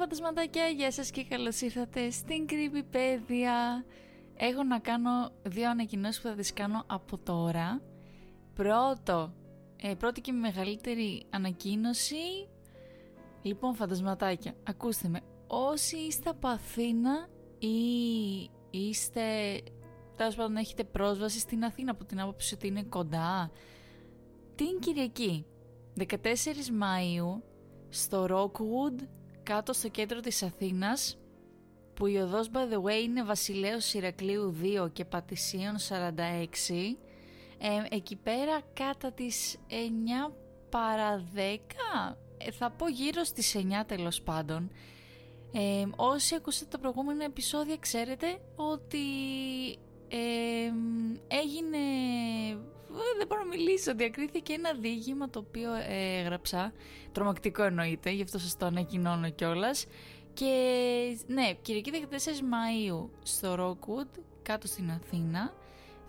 φαντασματάκια, γεια σας και καλώς ήρθατε στην Creepypedia. Έχω να κάνω δύο ανακοινώσεις που θα τις κάνω από τώρα. Πρώτο, ε, πρώτη και μεγαλύτερη ανακοίνωση. Λοιπόν, φαντασματάκια, ακούστε με. Όσοι είστε από Αθήνα ή είστε, τέλος πάντων έχετε πρόσβαση στην Αθήνα από την άποψη ότι είναι κοντά, την Κυριακή, 14 Μαΐου, στο Rockwood, κάτω στο κέντρο της Αθήνας, που η οδός by the way είναι Βασιλέως Ηρακλείου 2 και Πατησίων 46, ε, εκεί πέρα κατά τις 9 παρα 10, ε, θα πω γύρω στις 9 τέλος πάντων, ε, όσοι ακούσατε τα προηγούμενα επεισόδια ξέρετε ότι ε, έγινε δεν μπορώ να μιλήσω. Διακρίθηκε ένα δίγημα το οποίο έγραψα. Τρομακτικό εννοείται, γι' αυτό σας το ανακοινώνω κιόλας. Και ναι, Κυριακή 14 Μαΐου στο Rockwood, κάτω στην Αθήνα,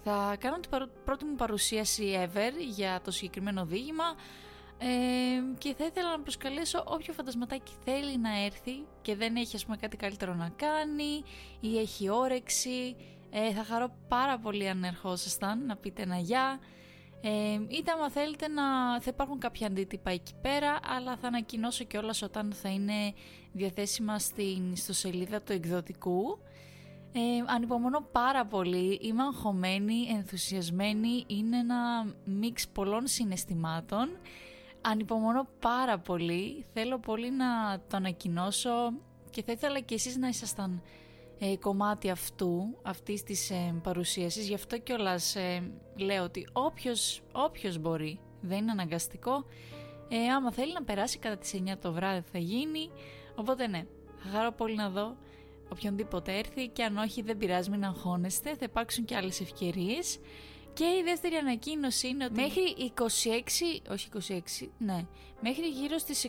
θα κάνω την πρώτη μου παρουσίαση ever για το συγκεκριμένο δίγημα ε, και θα ήθελα να προσκαλέσω όποιο φαντασματάκι θέλει να έρθει και δεν έχει ας πούμε κάτι καλύτερο να κάνει ή έχει όρεξη ε, θα χαρώ πάρα πολύ αν ερχόσασταν να πείτε ένα γεια. Ε, είτε άμα θέλετε να θα υπάρχουν κάποια αντίτυπα εκεί πέρα αλλά θα ανακοινώσω κιόλας όταν θα είναι διαθέσιμα στην ιστοσελίδα του εκδοτικού ε, ανυπομονώ πάρα πολύ, είμαι αγχωμένη, ενθουσιασμένη, είναι ένα μίξ πολλών συναισθημάτων Ανυπομονώ πάρα πολύ, θέλω πολύ να το ανακοινώσω και θα ήθελα και εσείς να ήσασταν ε, κομμάτι αυτού, αυτής της ε, παρουσίασης. Γι' αυτό κιόλας ε, λέω ότι όποιος, όποιος μπορεί, δεν είναι αναγκαστικό, ε, άμα θέλει να περάσει κατά τις 9 το βράδυ θα γίνει. Οπότε ναι, θα χαρώ πολύ να δω οποιονδήποτε έρθει και αν όχι δεν πειράζει μην αγχώνεστε, θα υπάρξουν και άλλες ευκαιρίες. Και η δεύτερη ανακοίνωση είναι ότι μέχρι 26, όχι 26, ναι, μέχρι γύρω στις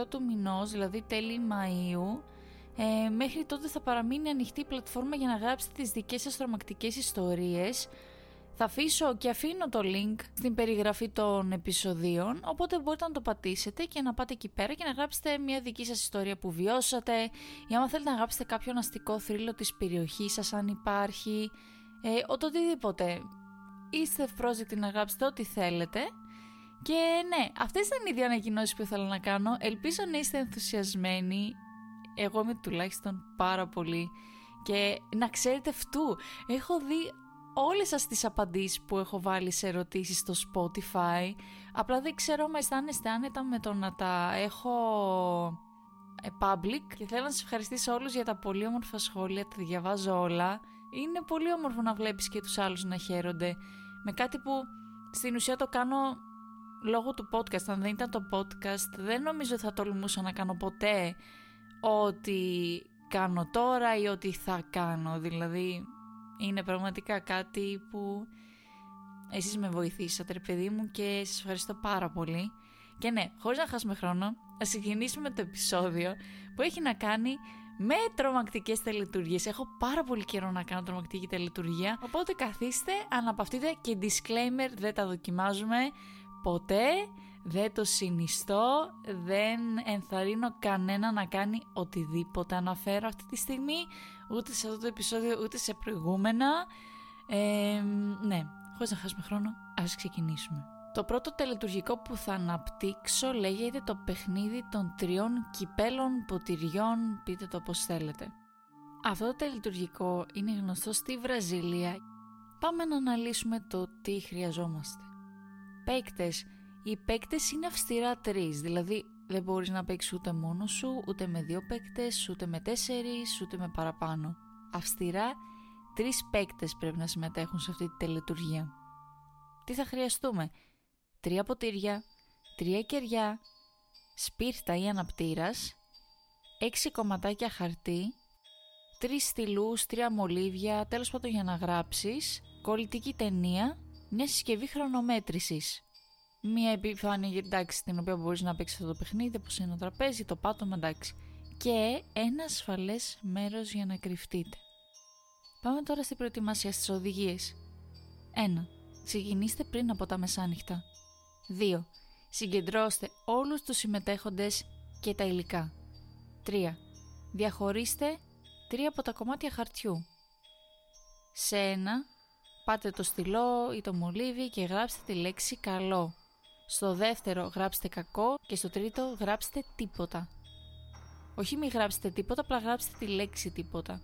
26-28 του μηνός, δηλαδή τέλη Μαΐου, ε, μέχρι τότε θα παραμείνει ανοιχτή η πλατφόρμα για να γράψετε τις δικές σας τρομακτικές ιστορίες. Θα αφήσω και αφήνω το link στην περιγραφή των επεισοδίων, οπότε μπορείτε να το πατήσετε και να πάτε εκεί πέρα και να γράψετε μια δική σας ιστορία που βιώσατε ή άμα θέλετε να γράψετε κάποιο αστικό θρύλο της περιοχής σας αν υπάρχει, ε, οτιδήποτε. Είστε ευπρόσδεκτοι να γράψετε ό,τι θέλετε. Και ναι, αυτές ήταν οι δύο ανακοινώσεις που ήθελα να κάνω. Ελπίζω να είστε ενθουσιασμένοι εγώ είμαι τουλάχιστον πάρα πολύ και να ξέρετε αυτού, έχω δει όλες σας τις απαντήσεις που έχω βάλει σε ερωτήσεις στο Spotify, απλά δεν ξέρω με αισθάνεστε άνετα με το να τα έχω ε, public και θέλω να σας ευχαριστήσω όλους για τα πολύ όμορφα σχόλια, τα διαβάζω όλα. Είναι πολύ όμορφο να βλέπεις και τους άλλους να χαίρονται με κάτι που στην ουσία το κάνω λόγω του podcast. Αν δεν ήταν το podcast δεν νομίζω θα τολμούσα να κάνω ποτέ ό,τι κάνω τώρα ή ό,τι θα κάνω. Δηλαδή είναι πραγματικά κάτι που εσείς με βοηθήσατε ρε παιδί μου και σας ευχαριστώ πάρα πολύ. Και ναι, χωρίς να χάσουμε χρόνο, να ξεκινήσουμε το επεισόδιο που έχει να κάνει με τρομακτικές τελετουργίες. Έχω πάρα πολύ καιρό να κάνω τρομακτική τελετουργία, οπότε καθίστε, αναπαυτείτε και disclaimer δεν τα δοκιμάζουμε ποτέ δεν το συνιστώ, δεν ενθαρρύνω κανένα να κάνει οτιδήποτε αναφέρω αυτή τη στιγμή, ούτε σε αυτό το επεισόδιο, ούτε σε προηγούμενα. Ε, ναι, χωρίς να χάσουμε χρόνο, ας ξεκινήσουμε. Το πρώτο τελετουργικό που θα αναπτύξω λέγεται το παιχνίδι των τριών κυπέλων ποτηριών, πείτε το πώς θέλετε. Αυτό το τελετουργικό είναι γνωστό στη Βραζίλια. Πάμε να αναλύσουμε το τι χρειαζόμαστε. Παίκτες οι παίκτες είναι αυστηρά τρεις, δηλαδή δεν μπορείς να παίξεις ούτε μόνος σου, ούτε με δύο παίκτες, ούτε με τέσσερις, ούτε με παραπάνω. Αυστηρά τρεις παίκτες πρέπει να συμμετέχουν σε αυτή τη τελετουργία. Τι θα χρειαστούμε; Τρία ποτήρια, τρία κεριά, σπίρτα ή αναπτήρας, έξι κομματάκια χαρτί, τρεις στυλούς, τρία μολύβια, τέλος πάντων για να γράψεις, κολλητική ταινία, μια συσκευή χρονομέτρησης μια επιφάνεια εντάξει την οποία μπορείς να παίξεις αυτό το παιχνίδι όπως είναι το τραπέζι, το πάτωμα εντάξει και ένα ασφαλές μέρος για να κρυφτείτε. Πάμε τώρα στην προετοιμασία στις οδηγίες. 1. Ξεκινήστε πριν από τα μεσάνυχτα. 2. Συγκεντρώστε όλους τους συμμετέχοντες και τα υλικά. 3. Διαχωρίστε τρία από τα κομμάτια χαρτιού. Σε ένα, πάτε το στυλό ή το μολύβι και γράψτε τη λέξη καλό. Στο δεύτερο γράψτε κακό και στο τρίτο γράψτε τίποτα. Όχι μη γράψετε τίποτα, απλά γράψτε τη λέξη τίποτα.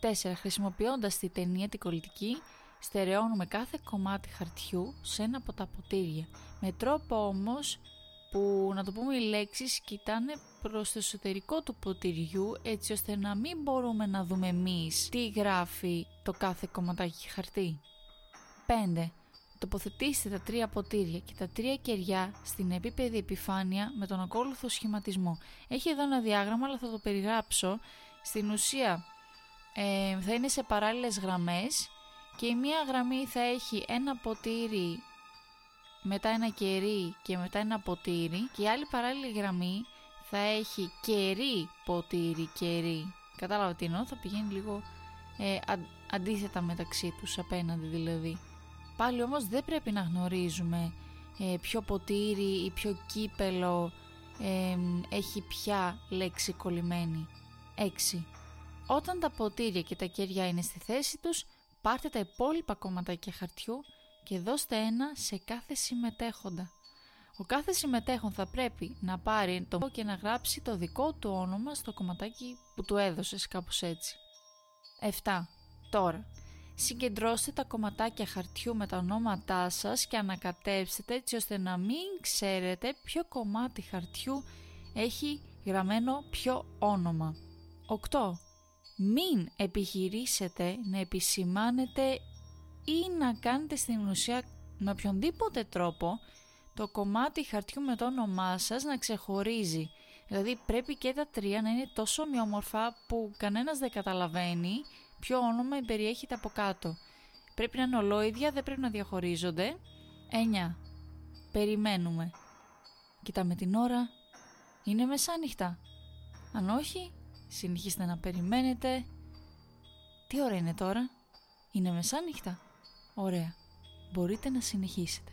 4. Χρησιμοποιώντας τη ταινία την κολλητική, στερεώνουμε κάθε κομμάτι χαρτιού σε ένα από τα ποτήρια. Με τρόπο όμως που να το πούμε οι λέξεις κοιτάνε προς το εσωτερικό του ποτηριού έτσι ώστε να μην μπορούμε να δούμε εμείς τι γράφει το κάθε κομματάκι χαρτί. 5. Τοποθετήστε τα τρία ποτήρια και τα τρία κεριά στην επίπεδη επιφάνεια με τον ακόλουθο σχηματισμό. Έχει εδώ ένα διάγραμμα αλλά θα το περιγράψω. Στην ουσία ε, θα είναι σε παράλληλες γραμμές και η μία γραμμή θα έχει ένα ποτήρι μετά ένα κερί και μετά ένα ποτήρι και η άλλη παράλληλη γραμμή θα έχει κερί, ποτήρι, κερί. Κατάλαβα τι εννοώ, θα πηγαίνει λίγο ε, αντίθετα μεταξύ τους απέναντι δηλαδή. Πάλι όμως δεν πρέπει να γνωρίζουμε ε, ποιο ποτήρι ή ποιο κύπελο ε, έχει ποια λέξη κολλημένη. 6. Όταν τα ποτήρια και τα κεριά είναι στη θέση τους, πάρτε τα υπόλοιπα κομματάκια χαρτιού και δώστε ένα σε κάθε συμμετέχοντα. Ο κάθε συμμετέχον θα πρέπει να πάρει το και να γράψει το δικό του όνομα στο κομματάκι που του έδωσες κάπως έτσι. 7. Τώρα, συγκεντρώστε τα κομματάκια χαρτιού με τα ονόματά σας και ανακατέψτε έτσι ώστε να μην ξέρετε ποιο κομμάτι χαρτιού έχει γραμμένο ποιο όνομα. 8. Μην επιχειρήσετε να επισημάνετε ή να κάνετε στην ουσία με οποιονδήποτε τρόπο το κομμάτι χαρτιού με το όνομά σας να ξεχωρίζει. Δηλαδή πρέπει και τα τρία να είναι τόσο ομοιόμορφα που κανένας δεν καταλαβαίνει ποιο όνομα περιέχεται από κάτω. Πρέπει να είναι ολόιδια, δεν πρέπει να διαχωρίζονται. 9. Περιμένουμε. Κοιτάμε την ώρα. Είναι μεσάνυχτα. Αν όχι, συνεχίστε να περιμένετε. Τι ώρα είναι τώρα; Είναι μεσάνυχτα. Ωραία. Μπορείτε να συνεχίσετε.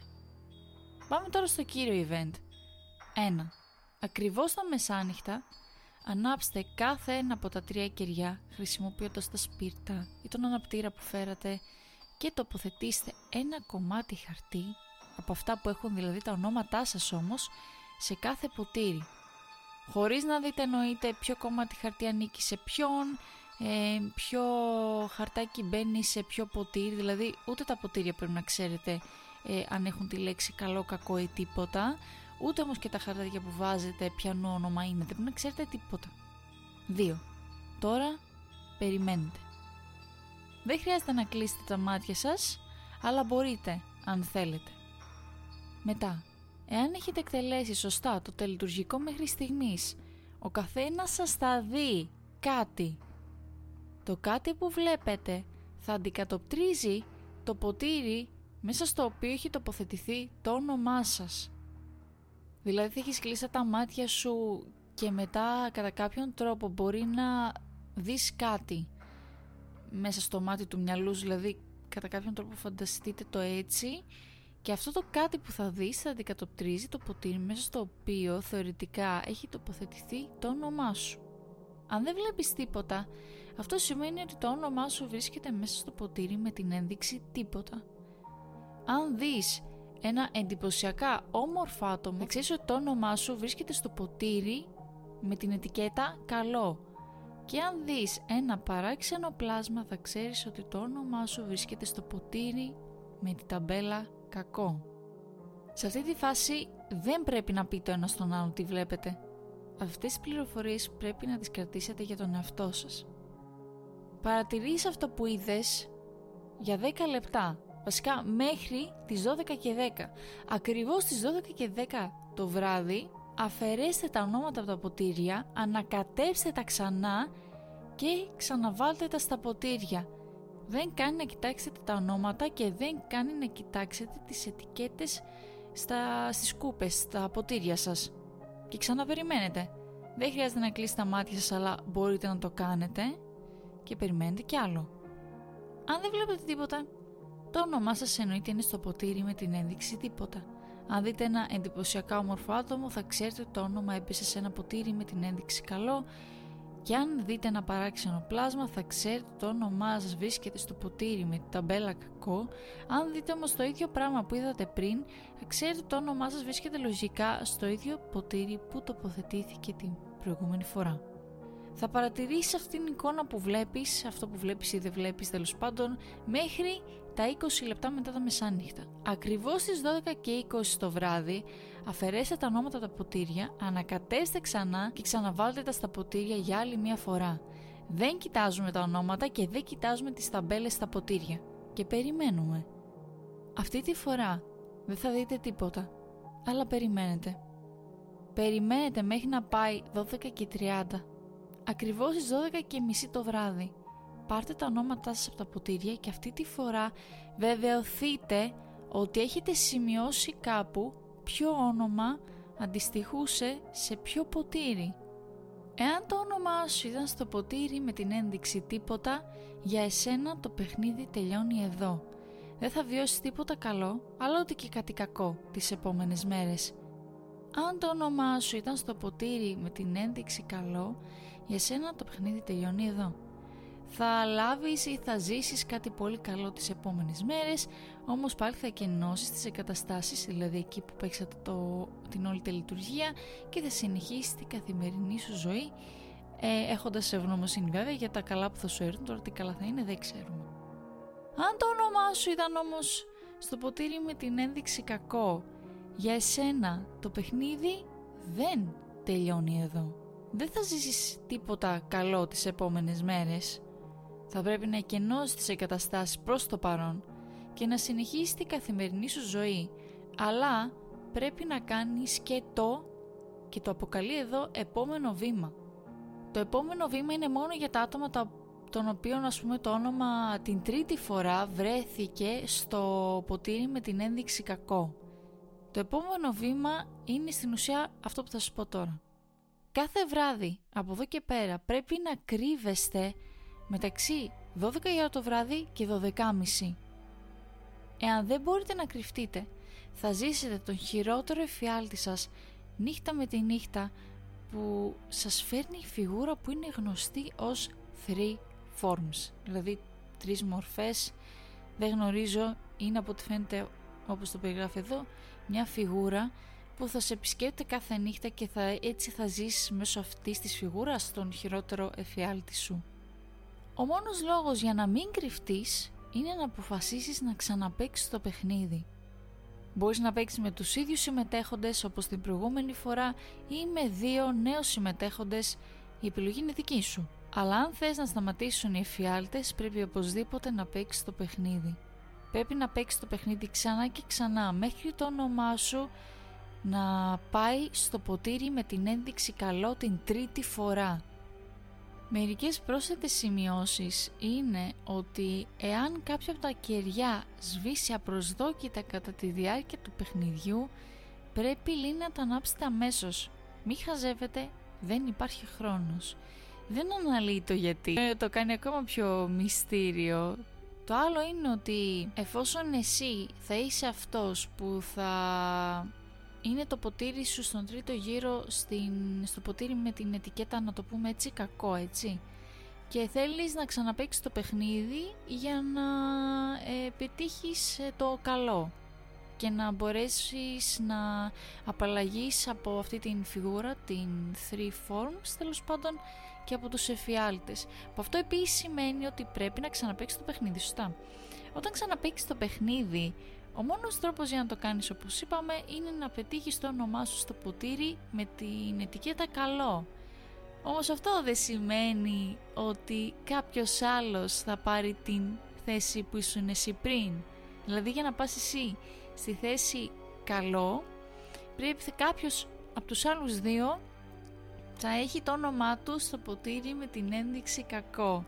Πάμε τώρα στο κύριο event. 1. Ακριβώς τα μεσάνυχτα ανάψτε κάθε ένα από τα τρία κεριά χρησιμοποιώντας τα σπίρτα ή τον αναπτήρα που φέρατε και τοποθετήστε ένα κομμάτι χαρτί από αυτά που έχουν δηλαδή τα ονόματά σας όμως σε κάθε ποτήρι. Χωρίς να δείτε εννοείται ποιο κομμάτι χαρτί ανήκει σε ποιον ε, ποιο χαρτάκι μπαίνει σε ποιο ποτήρι, δηλαδή ούτε τα ποτήρια πρέπει να ξέρετε ε, αν έχουν τη λέξη καλό, κακό ή τίποτα, ούτε όμως και τα χαρτάκια που βάζετε ποιανού όνομα είναι, δεν πρέπει να ξέρετε τίποτα. 2. Τώρα περιμένετε. Δεν χρειάζεται να κλείσετε τα μάτια σας, αλλά μπορείτε αν θέλετε. Μετά, εάν έχετε εκτελέσει σωστά το τελειτουργικό μέχρι στιγμής, ο καθένας σας θα δει κάτι το κάτι που βλέπετε θα αντικατοπτρίζει το ποτήρι μέσα στο οποίο έχει τοποθετηθεί το όνομά σας. Δηλαδή θα έχεις κλείσει τα μάτια σου και μετά κατά κάποιον τρόπο μπορεί να δεις κάτι μέσα στο μάτι του μυαλού δηλαδή κατά κάποιον τρόπο φανταστείτε το έτσι και αυτό το κάτι που θα δεις θα αντικατοπτρίζει το ποτήρι μέσα στο οποίο θεωρητικά έχει τοποθετηθεί το όνομά σου. Αν δεν βλέπεις τίποτα, αυτό σημαίνει ότι το όνομά σου βρίσκεται μέσα στο ποτήρι με την ένδειξη τίποτα. Αν δεις ένα εντυπωσιακά όμορφο άτομο, ξέρεις ότι το όνομά σου βρίσκεται στο ποτήρι με την ετικέτα καλό. Και αν δεις ένα παράξενο πλάσμα θα ξέρεις ότι το όνομά σου βρίσκεται στο ποτήρι με την ταμπέλα κακό. Σε αυτή τη φάση δεν πρέπει να πει το ένας στον άλλο τι βλέπετε. Αυτές τις πληροφορίες πρέπει να τις κρατήσετε για τον εαυτό σας. Παρατηρείς αυτό που είδες για 10 λεπτά, βασικά μέχρι τις 12 και 10. Ακριβώς στις 12 και 10 το βράδυ αφαιρέστε τα ονόματα από τα ποτήρια, ανακατέψτε τα ξανά και ξαναβάλτε τα στα ποτήρια. Δεν κάνει να κοιτάξετε τα ονόματα και δεν κάνει να κοιτάξετε τις ετικέτες στα, στις κούπες, στα ποτήρια σας και ξαναπεριμένετε. Δεν χρειάζεται να κλείσετε τα μάτια σας, αλλά μπορείτε να το κάνετε και περιμένετε κι άλλο. Αν δεν βλέπετε τίποτα, το όνομά σας εννοείται είναι στο ποτήρι με την ένδειξη τίποτα. Αν δείτε ένα εντυπωσιακά όμορφο άτομο, θα ξέρετε ότι το όνομα έπεσε σε ένα ποτήρι με την ένδειξη καλό Και αν δείτε ένα παράξενο πλάσμα θα ξέρετε το όνομά σας βρίσκεται στο ποτήρι με την ταμπέλα κακό. Αν δείτε όμως το ίδιο πράγμα που είδατε πριν, θα ξέρετε το όνομά σας βρίσκεται λογικά στο ίδιο ποτήρι που τοποθετήθηκε την προηγούμενη φορά. Θα παρατηρήσεις αυτήν την εικόνα που βλέπεις, αυτό που βλέπεις ή δεν βλέπεις τέλος πάντων, μέχρι τα 20 λεπτά μετά τα μεσάνυχτα. Ακριβώς στις 12 και 20 το βράδυ, αφαιρέστε τα ονόματα τα ποτήρια, ανακατέστε ξανά και ξαναβάλτε τα στα ποτήρια για άλλη μία φορά. Δεν κοιτάζουμε τα ονόματα και δεν κοιτάζουμε τις ταμπέλες στα ποτήρια. Και περιμένουμε. Αυτή τη φορά δεν θα δείτε τίποτα, αλλά περιμένετε. Περιμένετε μέχρι να πάει 12 και 30. Ακριβώς στις 12 και μισή το βράδυ πάρτε τα ονόματά σας από τα ποτήρια και αυτή τη φορά βεβαιωθείτε ότι έχετε σημειώσει κάπου ποιο όνομα αντιστοιχούσε σε ποιο ποτήρι. Εάν το όνομά σου ήταν στο ποτήρι με την ένδειξη τίποτα, για εσένα το παιχνίδι τελειώνει εδώ. Δεν θα βιώσεις τίποτα καλό, αλλά ούτε και κάτι κακό τις επόμενες μέρες. Αν το όνομά σου ήταν στο ποτήρι με την ένδειξη καλό, για σένα το παιχνίδι τελειώνει εδώ θα λάβεις ή θα ζήσεις κάτι πολύ καλό τις επόμενες μέρες, όμως πάλι θα εκενώσεις τις εγκαταστάσεις, δηλαδή εκεί που παίξατε το, την όλη τη λειτουργία και θα συνεχίσεις την καθημερινή σου ζωή, ε, έχοντας ευγνωμοσύνη βέβαια για τα καλά που θα σου έρθουν, τώρα τι καλά θα είναι δεν ξέρουμε. Αν το όνομά σου ήταν όμως στο ποτήρι με την ένδειξη κακό, για εσένα το παιχνίδι δεν τελειώνει εδώ. Δεν θα ζήσεις τίποτα καλό τις επόμενες μέρες θα πρέπει να εκενώσει τις εγκαταστάσεις προς το παρόν και να συνεχίσει την καθημερινή σου ζωή, αλλά πρέπει να κάνεις και το και το αποκαλεί εδώ επόμενο βήμα. Το επόμενο βήμα είναι μόνο για τα άτομα τα, των οποίων ας πούμε το όνομα την τρίτη φορά βρέθηκε στο ποτήρι με την ένδειξη κακό. Το επόμενο βήμα είναι στην ουσία αυτό που θα σου πω τώρα. Κάθε βράδυ από εδώ και πέρα πρέπει να κρύβεστε μεταξύ 12 για το βράδυ και 12.30. Εάν δεν μπορείτε να κρυφτείτε, θα ζήσετε τον χειρότερο εφιάλτη σας νύχτα με τη νύχτα που σας φέρνει η φιγούρα που είναι γνωστή ως three forms, δηλαδή τρεις μορφές, δεν γνωρίζω, είναι από ό,τι φαίνεται όπως το περιγράφει εδώ, μια φιγούρα που θα σε επισκέπτεται κάθε νύχτα και θα, έτσι θα ζήσεις μέσω αυτής της φιγούρας τον χειρότερο εφιάλτη σου. Ο μόνος λόγος για να μην κρυφτείς είναι να αποφασίσεις να ξαναπαίξεις το παιχνίδι. Μπορείς να παίξεις με τους ίδιους συμμετέχοντες όπως την προηγούμενη φορά ή με δύο νέους συμμετέχοντες, η επιλογή είναι δική σου. Αλλά αν θες να σταματήσουν οι εφιάλτες πρέπει οπωσδήποτε να παίξεις το παιχνίδι. Πρέπει να παίξεις το παιχνίδι ξανά και ξανά μέχρι το όνομά σου να πάει στο ποτήρι με την ένδειξη καλό την τρίτη φορά. Μερικές πρόσθετες σημειώσεις είναι ότι εάν κάποια από τα κεριά σβήσει απροσδόκητα κατά τη διάρκεια του παιχνιδιού πρέπει λίγο να τα ανάψετε αμέσως. Μη χαζεύετε, δεν υπάρχει χρόνος. Δεν αναλύει το γιατί, ε, το κάνει ακόμα πιο μυστήριο. Το άλλο είναι ότι εφόσον εσύ θα είσαι αυτός που θα είναι το ποτήρι σου στον τρίτο γύρο στην, στο ποτήρι με την ετικέτα να το πούμε έτσι κακό έτσι και θέλεις να ξαναπαίξεις το παιχνίδι για να ε, πετύχεις ε, το καλό και να μπορέσεις να απαλλαγείς από αυτή την φιγούρα, την three forms τέλος πάντων και από τους εφιάλτες. Που αυτό επίσης σημαίνει ότι πρέπει να ξαναπαίξεις το παιχνίδι, σωστά. Όταν ξαναπαίξεις το παιχνίδι ο μόνος τρόπος για να το κάνεις όπως είπαμε είναι να πετύχεις το όνομά σου στο ποτήρι με την ετικέτα καλό. Όμως αυτό δεν σημαίνει ότι κάποιος άλλος θα πάρει την θέση που ήσουν εσύ πριν. Δηλαδή για να πας εσύ στη θέση καλό πρέπει κάποιος από τους άλλους δύο θα έχει το όνομά του στο ποτήρι με την ένδειξη κακό.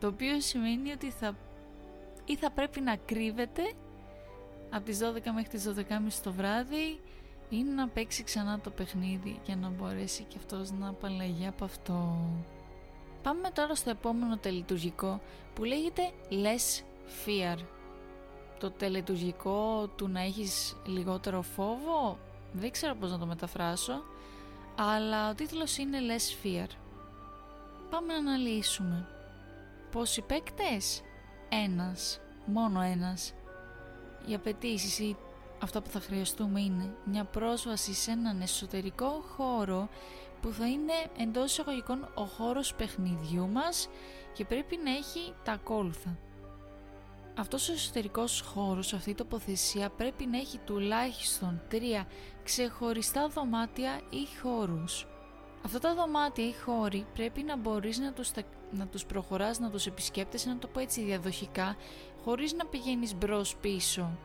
Το οποίο σημαίνει ότι θα ή θα πρέπει να κρύβεται από τις 12 μέχρι τις 12.30 το βράδυ είναι να παίξει ξανά το παιχνίδι για να μπορέσει και αυτός να απαλλαγεί από αυτό. Πάμε τώρα στο επόμενο τελετουργικό που λέγεται Less Fear. Το τελετουργικό του να έχεις λιγότερο φόβο, δεν ξέρω πώς να το μεταφράσω, αλλά ο τίτλος είναι Less Fear. πάμε να αναλύσουμε. Πόσοι παίκτες; Ένας, μόνο ένας. Οι απαιτήσεις ή αυτό που θα χρειαστούμε είναι μια πρόσβαση σε έναν εσωτερικό χώρο που θα είναι εντός εισαγωγικών ο χώρος παιχνιδιού μας και πρέπει να έχει τα ακόλουθα. Αυτός ο εσωτερικός χώρος, αυτή η τοποθεσία πρέπει να έχει τουλάχιστον τρία ξεχωριστά δωμάτια ή χώρους. Αυτά τα δωμάτια ή χώροι πρέπει να μπορείς να τους, να τους προχωράς, να τους επισκέπτεσαι, να το πω έτσι διαδοχικά, χωρίς να πηγαίνεις μπρος πίσω.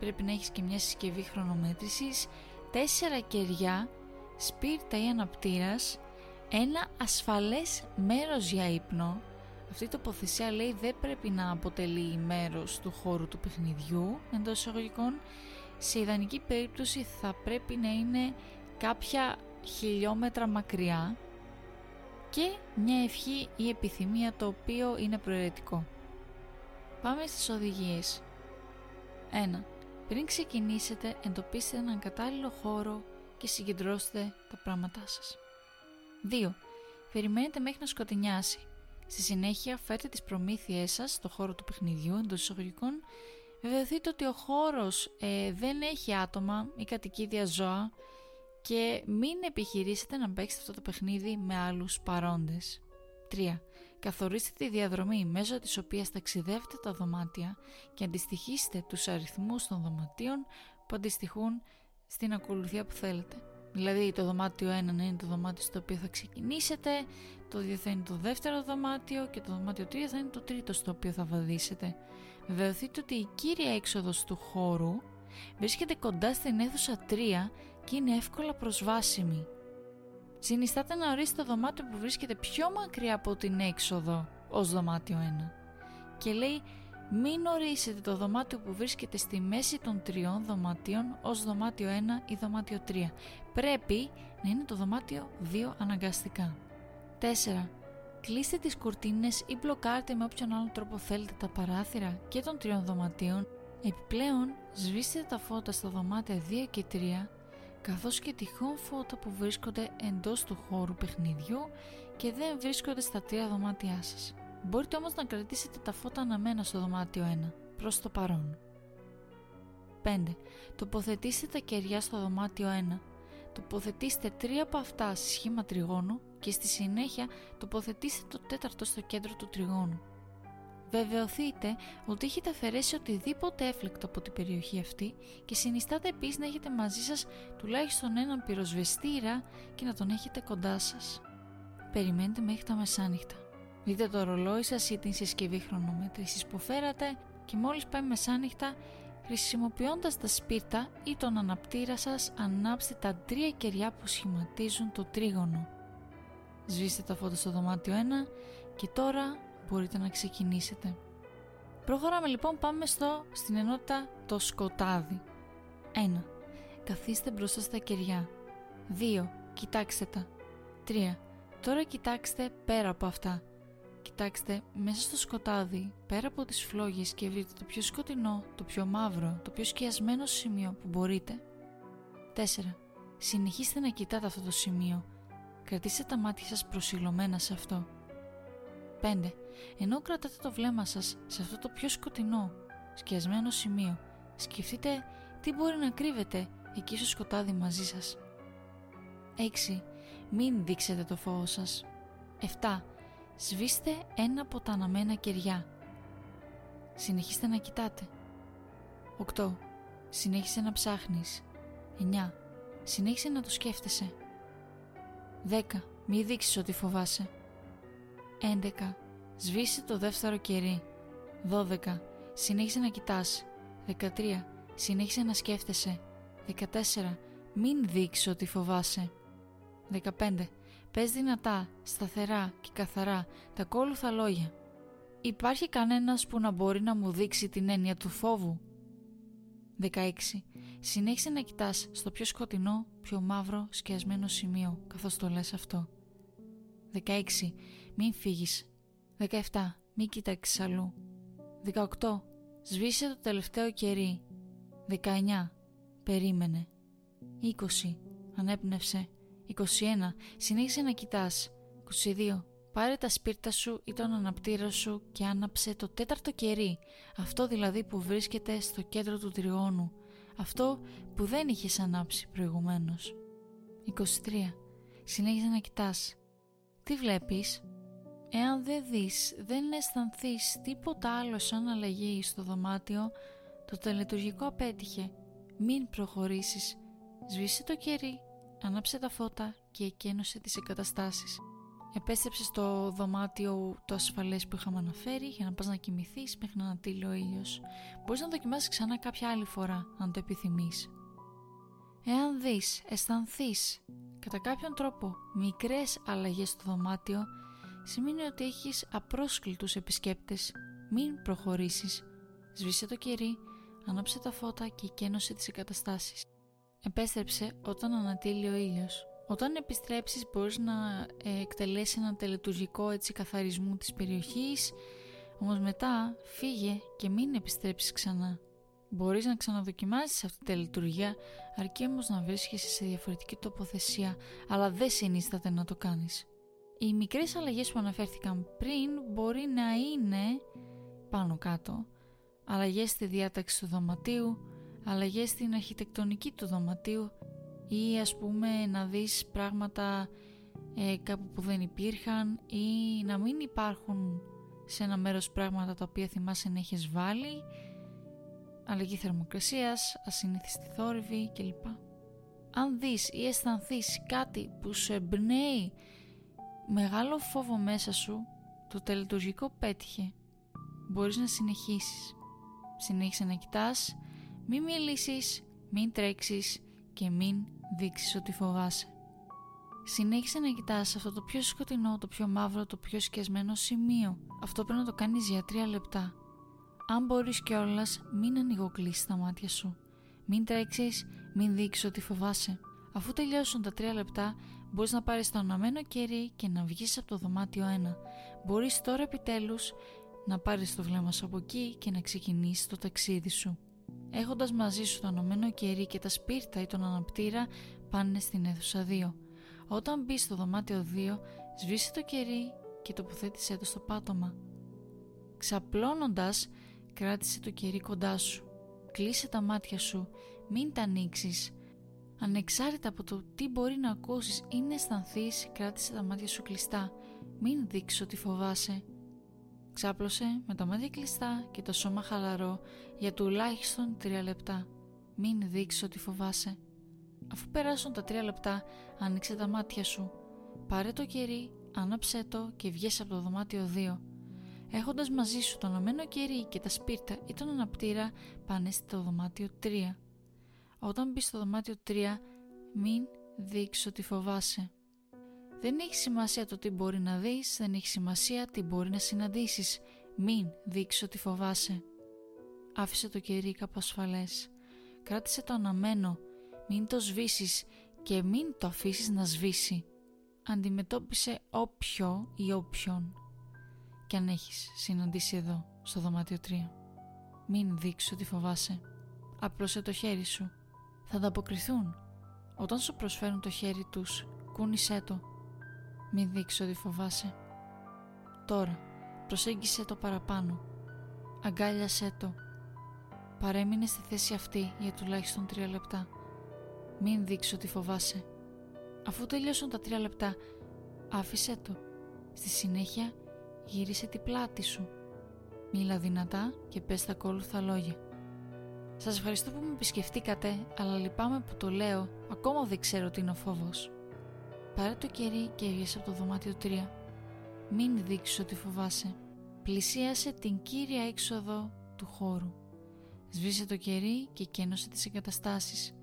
Πρέπει να έχεις και μια συσκευή χρονομέτρησης, τέσσερα κεριά, σπίρτα ή αναπτήρας, ένα ασφαλές μέρος για ύπνο, αυτή η τοποθεσία λέει δεν πρέπει να αποτελεί μέρος του χώρου του παιχνιδιού εντός εισαγωγικών. Σε ιδανική περίπτωση θα πρέπει να είναι κάποια χιλιόμετρα μακριά και μια ευχή ή επιθυμία το οποίο είναι προαιρετικό. Πάμε στις οδηγίες. 1. Πριν ξεκινήσετε εντοπίστε έναν κατάλληλο χώρο και συγκεντρώστε τα πράγματά σας. 2. Περιμένετε μέχρι να σκοτεινιάσει. Στη συνέχεια φέρτε τις προμήθειές σας στο χώρο του παιχνιδιού εντός εισαγωγικών Βεβαιωθείτε ότι ο χώρος ε, δεν έχει άτομα ή κατοικίδια ζώα και μην επιχειρήσετε να παίξετε αυτό το παιχνίδι με άλλους παρόντες. 3. Καθορίστε τη διαδρομή μέσω της οποίας ταξιδεύετε τα δωμάτια και αντιστοιχίστε τους αριθμούς των δωματίων που αντιστοιχούν στην ακολουθία που θέλετε. Δηλαδή το δωμάτιο 1 να είναι το δωμάτιο στο οποίο θα ξεκινήσετε, το 2 θα είναι το δεύτερο δωμάτιο και το δωμάτιο 3 θα είναι το τρίτο στο οποίο θα βαδίσετε. Βεβαιωθείτε ότι η κύρια έξοδος του χώρου βρίσκεται κοντά στην αίθουσα 3 και είναι εύκολα προσβάσιμη. Συνιστάτε να ορίσετε το δωμάτιο που βρίσκεται πιο μακριά από την έξοδο ως δωμάτιο 1. Και λέει μην ορίσετε το δωμάτιο που βρίσκεται στη μέση των τριών δωματίων ως δωμάτιο 1 ή δωμάτιο 3. Πρέπει να είναι το δωμάτιο 2 αναγκαστικά. 4. Κλείστε τις κουρτίνες ή μπλοκάρτε με όποιον άλλο τρόπο θέλετε τα παράθυρα και των τριών δωματίων. Επιπλέον, σβήστε τα φώτα στα δωμάτια 2 και 3 καθώς και τυχόν φώτα που βρίσκονται εντός του χώρου παιχνιδιού και δεν βρίσκονται στα τρία δωμάτια σας. Μπορείτε όμως να κρατήσετε τα φώτα αναμένα στο δωμάτιο 1, προς το παρόν. 5. Τοποθετήστε τα κεριά στο δωμάτιο 1. Τοποθετήστε τρία από αυτά σε σχήμα τριγώνου και στη συνέχεια τοποθετήστε το τέταρτο στο κέντρο του τριγώνου. Βεβαιωθείτε ότι έχετε αφαιρέσει οτιδήποτε έφλεκτο από την περιοχή αυτή και συνιστάτε επίσης να έχετε μαζί σας τουλάχιστον έναν πυροσβεστήρα και να τον έχετε κοντά σας. Περιμένετε μέχρι τα μεσάνυχτα. Δείτε το ρολόι σας ή την συσκευή χρονομέτρησης που φέρατε και μόλις πάει μεσάνυχτα χρησιμοποιώντας τα σπίρτα ή τον αναπτήρα σας ανάψτε τα τρία κεριά που σχηματίζουν το τρίγωνο. Σβήστε τα φώτα στο δωμάτιο 1 και τώρα μπορείτε να ξεκινήσετε. Προχωράμε λοιπόν πάμε στο, στην ενότητα το σκοτάδι. 1. Καθίστε μπροστά στα κεριά. 2. Κοιτάξτε τα. 3. Τώρα κοιτάξτε πέρα από αυτά. Κοιτάξτε, μέσα στο σκοτάδι, πέρα από τις φλόγες και βρείτε το πιο σκοτεινό, το πιο μαύρο, το πιο σκιασμένο σημείο που μπορείτε. 4. Συνεχίστε να κοιτάτε αυτό το σημείο. Κρατήστε τα μάτια σας προσιλωμένα σε αυτό. 5. Ενώ κρατάτε το βλέμμα σας σε αυτό το πιο σκοτεινό, σκιασμένο σημείο, σκεφτείτε τι μπορεί να κρύβεται εκεί στο σκοτάδι μαζί σας. 6. Μην δείξετε το φόβο σας. 7. Σβήστε ένα από τα αναμένα κεριά. Συνεχίστε να κοιτάτε. 8. Συνέχισε να ψάχνεις. 9. Συνέχισε να το σκέφτεσαι. 10. Μη δείξεις ότι φοβάσαι. 11. Σβήσε το δεύτερο κερί. 12. Συνέχισε να κοιτάς. 13. Συνέχισε να σκέφτεσαι. 14. Μην δείξεις ότι φοβάσαι. 15. Πες δυνατά, σταθερά και καθαρά τα ακόλουθα λόγια. Υπάρχει κανένας που να μπορεί να μου δείξει την έννοια του φόβου; 16. Συνέχισε να κοιτάς στο πιο σκοτεινό, πιο μαύρο σκιασμένο σημείο καθώς το λες αυτό. 16. Μην φύγεις. 17. Μην κοιτάξεις αλλού. 18. Σβήσε το τελευταίο κερί. 19. Περίμενε. 20. Ανέπνευσε. 21. Συνέχισε να κοιτάς. 22. Πάρε τα σπίρτα σου ή τον αναπτήρα σου και άναψε το τέταρτο κερί, αυτό δηλαδή που βρίσκεται στο κέντρο του τριγώνου, αυτό που δεν είχες ανάψει προηγουμένως. 23. Συνέχισε να κοιτάς. Τι βλέπεις; Εάν δεν δεις, δεν αισθανθείς τίποτα άλλο σαν αλλαγή στο δωμάτιο, το τελετουργικό απέτυχε. Μην προχωρήσεις. Σβήσε το κερί, ανάψε τα φώτα και εκένωσε τις εγκαταστάσεις. Επέστρεψες στο δωμάτιο το ασφαλές που είχαμε αναφέρει για να πας να κοιμηθείς μέχρι να ανατείλει ο ήλιος. Μπορείς να δοκιμάσεις ξανά κάποια άλλη φορά, αν το επιθυμείς. Εάν δεις, αισθανθείς κατά κάποιον τρόπο μικρές αλλαγές στο δωμάτιο, σημαίνει ότι έχεις απρόσκλητους επισκέπτες. Μην προχωρήσεις. Σβήσε το κερί, ανάψε τα φώτα και κένωσε τις εγκαταστάσεις. Επέστρεψε όταν ανατείλει ο ήλιος. Όταν επιστρέψεις μπορείς να ε, εκτελέσει ένα τελετουργικό έτσι καθαρισμού της περιοχής, όμως μετά φύγε και μην επιστρέψεις ξανά. Μπορείς να ξαναδοκιμάσεις αυτή τη τελετουργία, αρκεί όμως να βρίσκεσαι σε διαφορετική τοποθεσία, αλλά δεν συνίσταται να το κάνεις. Οι μικρές αλλαγές που αναφέρθηκαν πριν μπορεί να είναι πάνω κάτω, αλλαγές στη διάταξη του δωματίου, αλλαγές στην αρχιτεκτονική του δωματίου ή ας πούμε να δεις πράγματα ε, κάπου που δεν υπήρχαν ή να μην υπάρχουν σε ένα μέρος πράγματα τα οποία θυμάσαι να έχεις βάλει αλλαγή θερμοκρασίας, ασυνήθιστη θόρυβη κλπ. Αν δεις ή αισθανθείς κάτι που σου εμπνέει μεγάλο φόβο μέσα σου, το τελετουργικό πέτυχε. Μπορείς να συνεχίσεις. Συνέχισε να κοιτάς, μην μιλήσεις, μην τρέξεις και μην δείξεις ότι φοβάσαι. Συνέχισε να κοιτάς αυτό το πιο σκοτεινό, το πιο μαύρο, το πιο σκιασμένο σημείο. Αυτό πρέπει να το κάνεις για τρία λεπτά. Αν μπορείς κιόλας, μην ανοιγοκλείσεις τα μάτια σου. Μην τρέξεις, μην δείξεις ότι φοβάσαι. Αφού τελειώσουν τα τρία λεπτά, μπορείς να πάρεις το αναμένο κερί και να βγεις από το δωμάτιο 1. Μπορείς τώρα επιτέλους να πάρεις το βλέμμα σου από εκεί και να ξεκινήσεις το ταξίδι σου. Έχοντας μαζί σου το αναμένο κερί και τα σπίρτα ή τον αναπτήρα, πάνε στην αίθουσα 2. Όταν μπεις στο δωμάτιο 2, σβήσε το κερί και τοποθέτησέ το στο πάτωμα. Ξαπλώνοντας, κράτησε το κερί κοντά σου. Κλείσε τα μάτια σου, μην τα ανοίξεις. Ανεξάρτητα από το τι μπορεί να ακούσεις ή να αισθανθείς, κράτησε τα μάτια σου κλειστά. Μην δείξεις ότι φοβάσαι. Ξάπλωσε με τα μάτια κλειστά και το σώμα χαλαρό για τουλάχιστον τρία λεπτά. Μην δείξεις ότι φοβάσαι. Αφού περάσουν τα τρία λεπτά, άνοιξε τα μάτια σου. Πάρε το κερί, άναψέ το και βγες από το δωμάτιο 2. Έχοντας μαζί σου το αναμένο κερί και τα σπίρτα ή τον αναπτήρα, πάνε στο δωμάτιο 3. Όταν μπεις στο δωμάτιο 3, μην δείξεις ότι φοβάσαι. Δεν έχει σημασία το τι μπορεί να δεις, δεν έχει σημασία τι μπορεί να συναντήσεις. Μην δείξεις ότι φοβάσαι. Άφησε το κερί κάπου ασφαλές. Κράτησε το αναμένο, μην το σβήσεις και μην το αφήσεις να σβήσει. Αντιμετώπισε όποιο ή όποιον και αν έχεις συναντήσει εδώ, στο δωμάτιο 3. Μην δείξεις ότι φοβάσαι. Απλώσε το χέρι σου. Θα ανταποκριθούν. Όταν σου προσφέρουν το χέρι τους, κούνησέ το. Μην δείξεις ότι φοβάσαι. Τώρα, προσέγγισε το παραπάνω. Αγκάλιασέ το. Παρέμεινε στη θέση αυτή για τουλάχιστον τρία λεπτά. Μην δείξεις ότι φοβάσαι. Αφού τελειώσουν τα τρία λεπτά, άφησέ το. Στη συνέχεια γύρισε την πλάτη σου. Μίλα δυνατά και πες τα ακόλουθα λόγια. Σας ευχαριστώ που με επισκεφτήκατε, αλλά λυπάμαι που το λέω, ακόμα δεν ξέρω τι είναι ο φόβος. Πάρε το κερί και έβγες από το δωμάτιο 3. Μην δείξεις ότι φοβάσαι. Πλησίασε την κύρια έξοδο του χώρου. Σβήσε το κερί και κένωσε τις εγκαταστάσεις.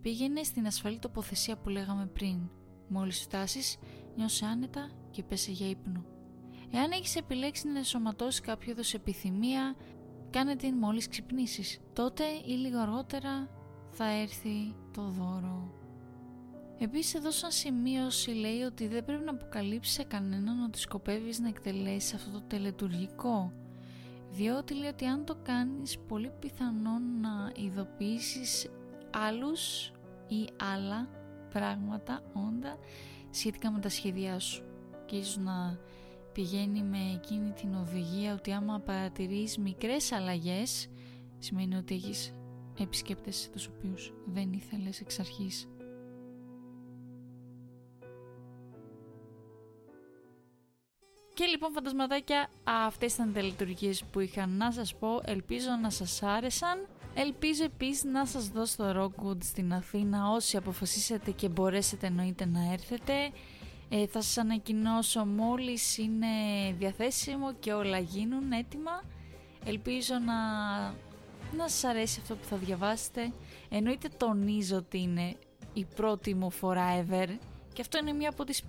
Πήγαινε στην ασφαλή τοποθεσία που λέγαμε πριν. Μόλις φτάσεις, νιώσε άνετα και πέσε για ύπνο. Εάν έχεις επιλέξει να ενσωματώσεις κάποιο είδος επιθυμία, κάνε την μόλις ξυπνήσεις. Τότε ή λίγο αργότερα θα έρθει το δώρο. Επίσης εδώ σαν σημείωση λέει ότι δεν πρέπει να αποκαλύψεις σε κανέναν ότι σκοπεύεις να εκτελέσεις αυτό το τελετουργικό διότι λέει ότι αν το κάνεις πολύ πιθανόν να ειδοποιήσεις άλλους ή άλλα πράγματα, όντα σχετικά με τα σχέδιά σου και ίσως να πηγαίνει με εκείνη την οδηγία ότι άμα παρατηρείς μικρές αλλαγές σημαίνει ότι έχεις επισκέπτες τους οποίους δεν ήθελες εξ αρχής. Και λοιπόν φαντασματάκια αυτές ήταν οι λειτουργίες που είχα να σας πω, ελπίζω να σας άρεσαν. Ελπίζω επίσης να σας δώσω το Rockwood στην Αθήνα όσοι αποφασίσετε και μπορέσετε εννοείται να έρθετε. Ε, θα σας ανακοινώσω μόλις είναι διαθέσιμο και όλα γίνουν έτοιμα. Ελπίζω να, να σας αρέσει αυτό που θα διαβάσετε. Εννοείται τονίζω ότι είναι η πρώτη μου φορά ever και αυτό είναι μια από τις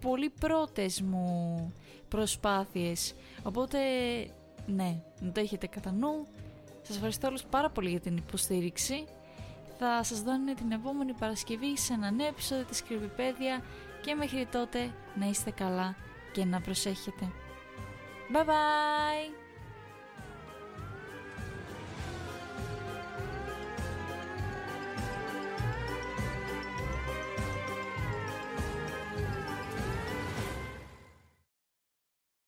πολύ πρώτες μου προσπάθειες. Οπότε, ναι, να το έχετε κατά νου. Σας ευχαριστώ όλους πάρα πολύ για την υποστήριξη. Θα σας δω την επόμενη Παρασκευή σε ένα νέο επεισόδιο της Κρυβιπέδια και μέχρι τότε να είστε καλά και να προσέχετε. Bye bye!